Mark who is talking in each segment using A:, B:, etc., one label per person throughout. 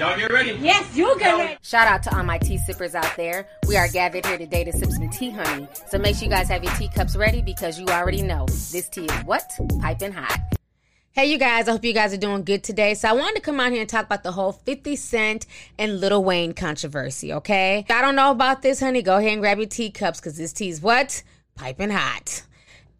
A: Y'all get ready.
B: Yes, you get ready.
C: Shout out to all my tea sippers out there. We are gathered here today to sip some tea, honey. So make sure you guys have your teacups ready because you already know this tea is what? Piping hot. Hey, you guys, I hope you guys are doing good today. So, I wanted to come out here and talk about the whole 50 Cent and Lil Wayne controversy, okay? If I don't know about this, honey, go ahead and grab your teacups because this tea is what? Piping hot.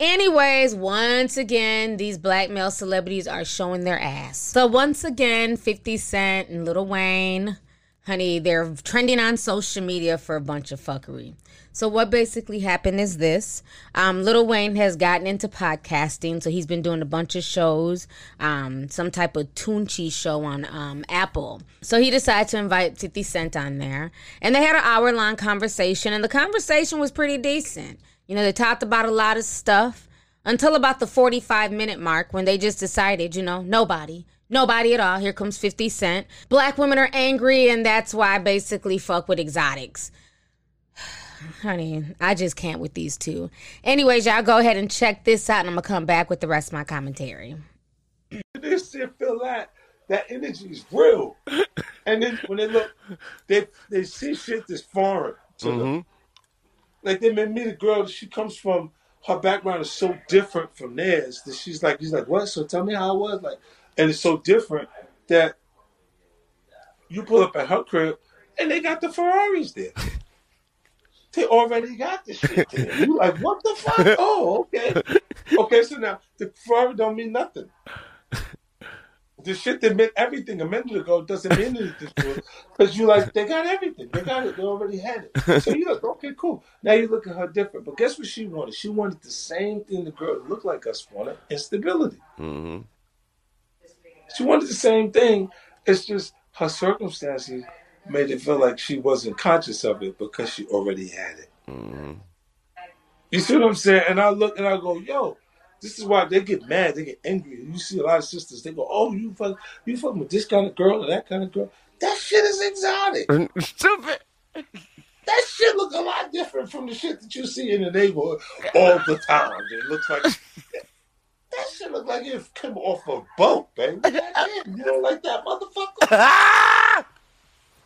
C: Anyways, once again, these black male celebrities are showing their ass. So once again, 50 Cent and Lil Wayne, honey, they're trending on social media for a bunch of fuckery. So what basically happened is this: um, Lil Wayne has gotten into podcasting, so he's been doing a bunch of shows, um, some type of Tunechi show on um, Apple. So he decided to invite 50 Cent on there, and they had an hour long conversation, and the conversation was pretty decent. You know, they talked about a lot of stuff until about the 45 minute mark when they just decided, you know, nobody, nobody at all. Here comes 50 Cent. Black women are angry, and that's why I basically fuck with exotics. Honey, I just can't with these two. Anyways, y'all go ahead and check this out, and I'm gonna come back with the rest of my commentary.
D: This shit feel that that energy is real, and then when they look, they they see shit that's foreign to them. Mm-hmm. Like they may me, the girl, she comes from her background is so different from theirs that she's like, he's like, what? So tell me how it was, like, and it's so different that you pull up at her crib and they got the Ferraris there. They already got the shit there. You like, what the fuck? Oh, okay. Okay, so now the Ferrari don't mean nothing. The shit that meant everything a minute ago doesn't mean anything to because you like they got everything. They got it. They already had it. So you like, okay, cool. Now you look at her different. But guess what she wanted? She wanted the same thing the girl that looked like us wanted: instability.
E: Mm-hmm.
D: She wanted the same thing. It's just her circumstances made it feel like she wasn't conscious of it because she already had it.
E: Mm-hmm.
D: You see what I'm saying? And I look and I go, yo, this is why they get mad, they get angry. You see a lot of sisters, they go, oh, you fuck, you fucking with this kind of girl or that kind of girl. That shit is exotic.
E: Stupid.
D: That shit look a lot different from the shit that you see in the neighborhood all the time. It looks like that shit look like it came off a boat, baby. Goddamn, you don't like that motherfucker?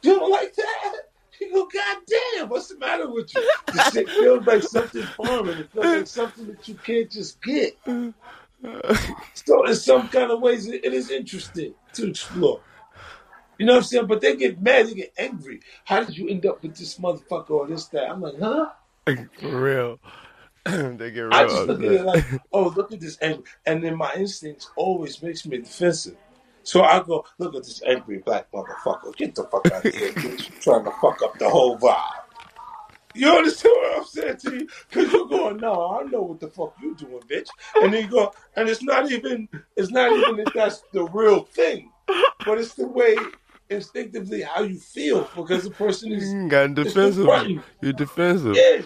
D: You don't like that? You go, goddamn, what's the matter with you? The shit feels like something foreign. It feels like something that you can't just get. So in some kind of ways, it it is interesting to explore. You know what I'm saying? But they get mad, they get angry. How did you end up with this motherfucker or this, that? I'm like, huh?
E: For real. they get real
D: I just look at it like, oh, look at this angry. And then my instincts always makes me defensive. So I go, look at this angry black motherfucker. Get the fuck out of here, bitch. You're trying to fuck up the whole vibe. You understand what I'm saying to you? Because you're going, no, I know what the fuck you doing, bitch. And then you go, and it's not even, it's not even that that's the real thing, but it's the way instinctively how you feel because the person is
E: mm, got
D: is
E: defensive.
D: you.
E: You're defensive.
D: Yeah,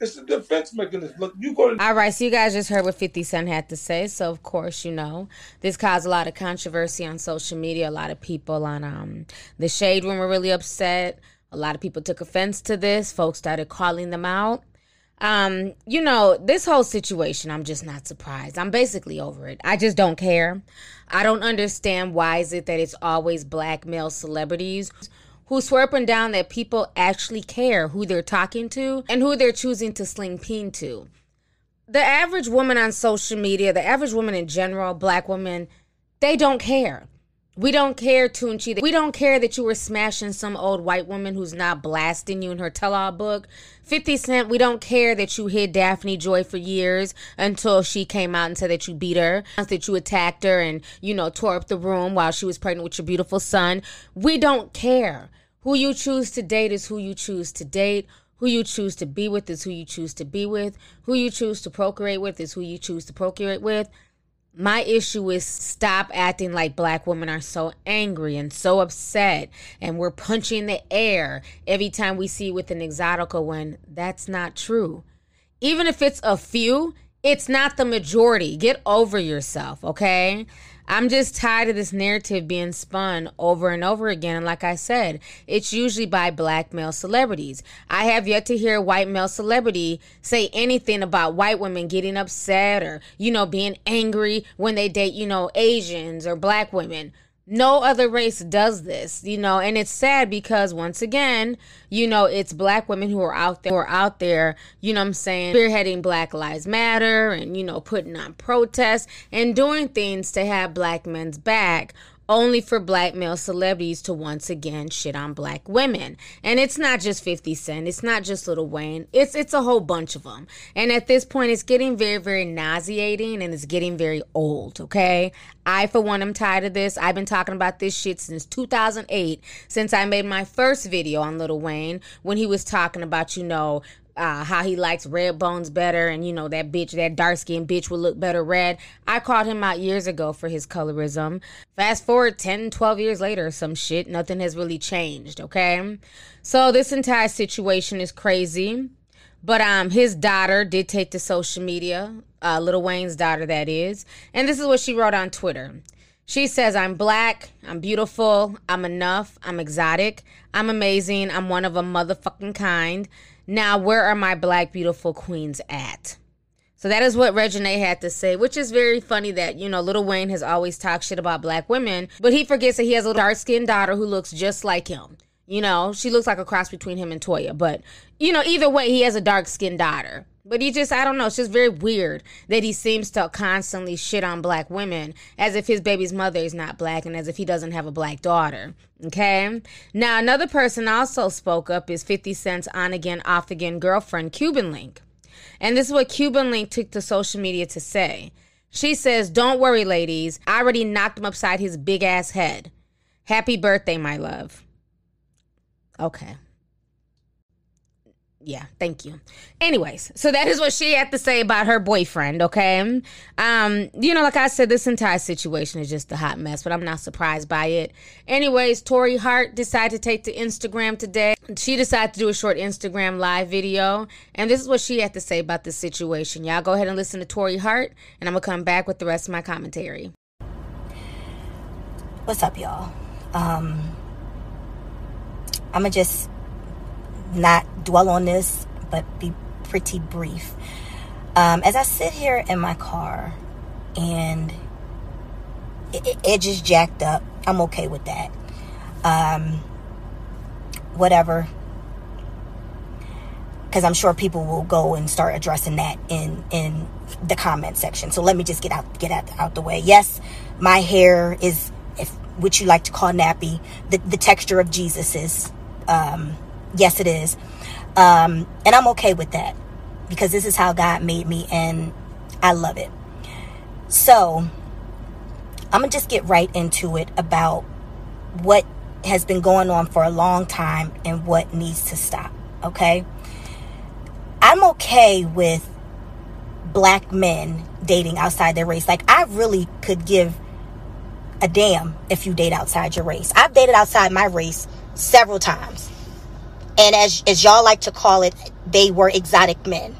D: it's a defense mechanism. Look, you go to
C: All right, so you guys just heard what 50 Cent had to say. So, of course, you know, this caused a lot of controversy on social media. A lot of people on um, the Shade Room were really upset. A lot of people took offense to this. Folks started calling them out. Um, you know, this whole situation, I'm just not surprised. I'm basically over it. I just don't care. I don't understand why is it that it's always black male celebrities who swear up and down that people actually care who they're talking to and who they're choosing to sling peen to the average woman on social media, the average woman in general, black women, they don't care. We don't care, Tunechi. We don't care that you were smashing some old white woman who's not blasting you in her tell-all book. 50 Cent, we don't care that you hid Daphne Joy for years until she came out and said that you beat her, that you attacked her and, you know, tore up the room while she was pregnant with your beautiful son. We don't care. Who you choose to date is who you choose to date. Who you choose to be with is who you choose to be with. Who you choose to procreate with is who you choose to procreate with. My issue is stop acting like black women are so angry and so upset and we're punching the air every time we see with an exotica when that's not true. Even if it's a few, it's not the majority. Get over yourself, okay? I'm just tired of this narrative being spun over and over again. And like I said, it's usually by black male celebrities. I have yet to hear a white male celebrity say anything about white women getting upset or, you know, being angry when they date, you know, Asians or black women. No other race does this, you know, and it's sad because once again, you know, it's black women who are out there, who are out there, you know I'm saying, spearheading Black Lives Matter and, you know, putting on protests and doing things to have black men's back only for black male celebrities to once again shit on black women. And it's not just 50 Cent, it's not just Lil Wayne. It's it's a whole bunch of them. And at this point it's getting very very nauseating and it's getting very old, okay? I for one am tired of this. I've been talking about this shit since 2008 since I made my first video on Lil Wayne when he was talking about, you know, uh, how he likes red bones better, and you know that bitch, that dark skinned bitch would look better red. I called him out years ago for his colorism. Fast forward 10, 12 years later, some shit, nothing has really changed, okay? So this entire situation is crazy. But um, his daughter did take to social media, uh, Lil Wayne's daughter, that is, and this is what she wrote on Twitter. She says, I'm black, I'm beautiful, I'm enough, I'm exotic, I'm amazing, I'm one of a motherfucking kind. Now, where are my black beautiful queens at? So that is what Reginae had to say, which is very funny that, you know, Little Wayne has always talked shit about black women, but he forgets that he has a dark skinned daughter who looks just like him. You know, she looks like a cross between him and Toya, but, you know, either way, he has a dark skinned daughter. But he just, I don't know, it's just very weird that he seems to constantly shit on black women as if his baby's mother is not black and as if he doesn't have a black daughter. Okay? Now, another person also spoke up is 50 Cent's on again, off again girlfriend, Cuban Link. And this is what Cuban Link took to social media to say. She says, Don't worry, ladies. I already knocked him upside his big ass head. Happy birthday, my love. Okay yeah, thank you. Anyways, so that is what she had to say about her boyfriend, okay? Um, you know, like I said, this entire situation is just a hot mess, but I'm not surprised by it. Anyways, Torrei Hart decided to take to Instagram today. She decided to do a short Instagram live video, and this is what she had to say about the situation. Y'all go ahead and listen to Torrei Hart, and I'm gonna come back with the rest of my commentary.
A: What's up, y'all? Um, I'm gonna just not dwell on this, but be pretty brief. Um, as I sit here in my car and it, it, jacked up, I'm okay with that. Um, whatever. Because I'm sure people will go and start addressing that in in the comment section. So let me just get out get out, out the way. Yes, my hair is, if what you like to call nappy, the the texture of Jesus's. Um, Yes, it is. Um, and I'm okay with that because this is how God made me and I love it. So I'm going to just get right into it about what has been going on for a long time and what needs to stop. Okay. I'm okay with black men dating outside their race. Like, I really could give a damn if you date outside your race. I've dated outside my race several times and as as y'all like to call it, they were exotic men.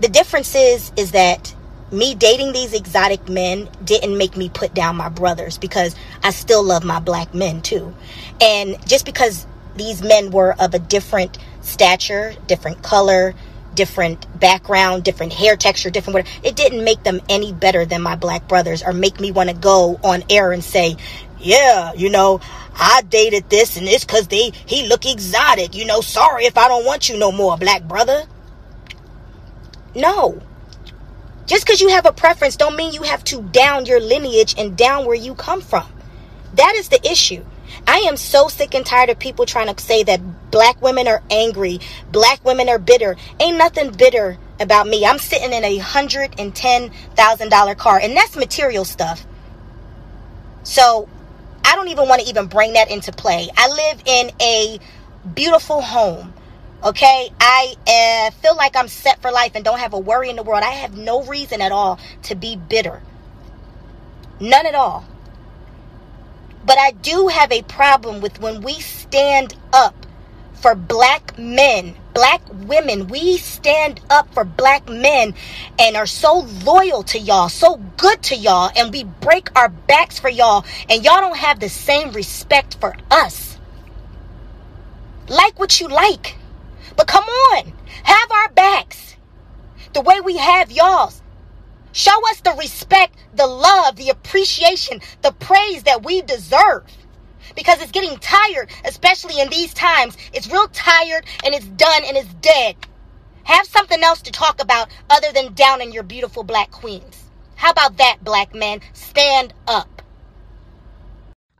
A: The difference is is that me dating these exotic men didn't make me put down my brothers because I still love my black men too. And just because these men were of a different stature, different color, different background, different hair texture, different whatever, it didn't make them any better than my black brothers or make me want to go on air and say, yeah, you know, I dated this and it's cause they he look exotic. You know, sorry if I don't want you no more, black brother. No. Just because you have a preference don't mean you have to down your lineage and down where you come from. That is the issue. I am so sick and tired of people trying to say that black women are angry, black women are bitter. Ain't nothing bitter about me. I'm sitting in a hundred and ten thousand dollar car, and that's material stuff. So I don't even want to even bring that into play. I live in a beautiful home. Okay, I uh, feel like I'm set for life and don't have a worry in the world. I have no reason at all to be bitter. None at all. But I do have a problem with when we stand up for black men, black women. We stand up for black men and are so loyal to y'all, so good to y'all, and we break our backs for y'all, and y'all don't have the same respect for us. Like what you like. But come on, have our backs the way we have y'all's. Show us the respect, the love, the appreciation, the praise that we deserve. Because it's getting tired, especially in these times. It's real tired and it's done and it's dead. Have something else to talk about other than downing your beautiful black queens. How about that, black men? Stand up.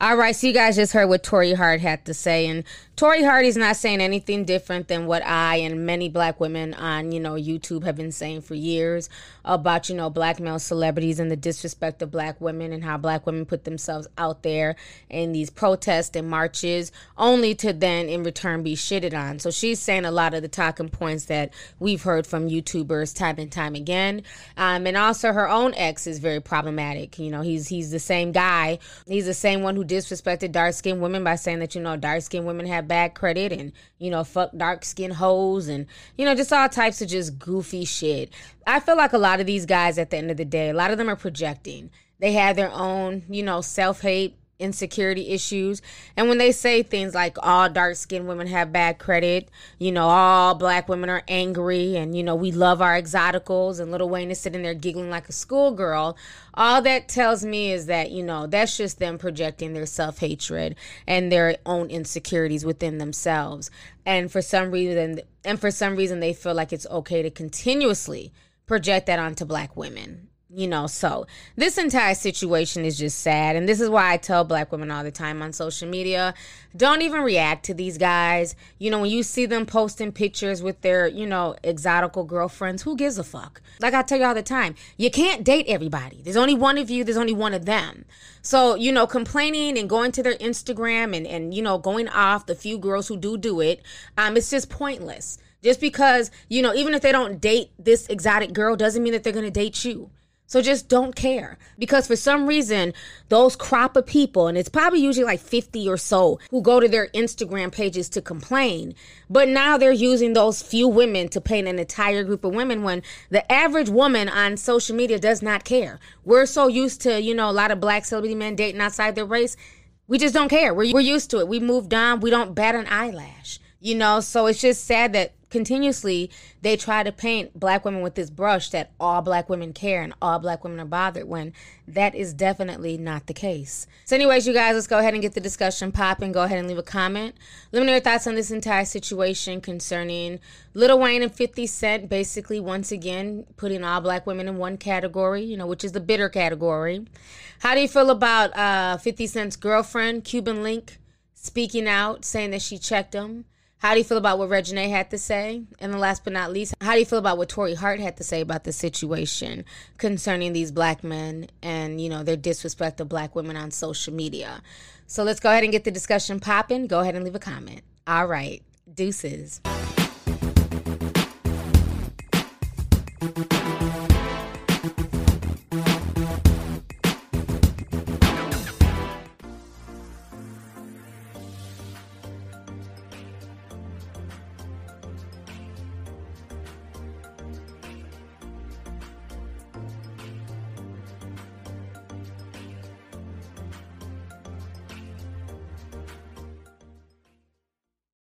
C: All right, so you guys just heard what Torrei Hart had to say, and Torrei Hart is not saying anything different than what I and many black women on, you know, YouTube have been saying for years about, you know, black male celebrities and the disrespect of black women and how black women put themselves out there in these protests and marches only to then in return be shitted on. So she's saying a lot of the talking points that we've heard from YouTubers time and time again. Um, and also her own ex is very problematic. You know, he's he's the same guy. He's the same one who disrespected dark skinned women by saying that, you know, dark skinned women have bad credit and, you know, fuck dark skin hoes and, you know, just all types of just goofy shit. I feel like a lot of these guys at the end of the day, a lot of them are projecting. They have their own, you know, self hate insecurity issues. And when they say things like all dark skinned women have bad credit, you know, all black women are angry and, you know, we love our exoticals and Lil Wayne is sitting there giggling like a schoolgirl, all that tells me is that, you know, that's just them projecting their self hatred and their own insecurities within themselves. And for some reason, and for some reason, they feel like it's okay to continuously project that onto black women you know so this entire situation is just sad. And this is why i tell black women all the time on social media don't even react to these guys. You know when you see them posting pictures with their you know exotical girlfriends who gives a fuck? Like i tell you all the time you can't date everybody. There's only one of you there's only one of them. So you know complaining and going to their instagram and and you know going off the few girls who do do it um it's just pointless. Just because you know even if they don't date this exotic girl doesn't mean that they're going to date you so just don't care. Because for some reason, those crop of people, and it's probably usually like 50 or so, who go to their Instagram pages to complain, but now they're using those few women to paint an entire group of women when the average woman on social media does not care. We're so used to, you know, a lot of black celebrity men dating outside their race. We just don't care. We're, we're used to it. We moved on. We don't bat an eyelash, you know? So it's just sad that continuously they try to paint black women with this brush that all black women care and all black women are bothered when that is definitely not the case. So, anyways, you guys, let's go ahead and get the discussion popping. Go ahead and leave a comment. Let me know your thoughts on this entire situation concerning Lil Wayne and 50 Cent basically once again putting all black women in one category, you know, which is the bitter category. How do you feel about uh, 50 Cent's girlfriend, Cuban Link, speaking out, saying that she checked him? How do you feel about what Reginae had to say? And the last but not least, how do you feel about what Torrei Hart had to say about the situation concerning these black men and, you know, their disrespect of black women on social media? So let's go ahead and get the discussion popping. Go ahead and leave a comment. All right. Deuces.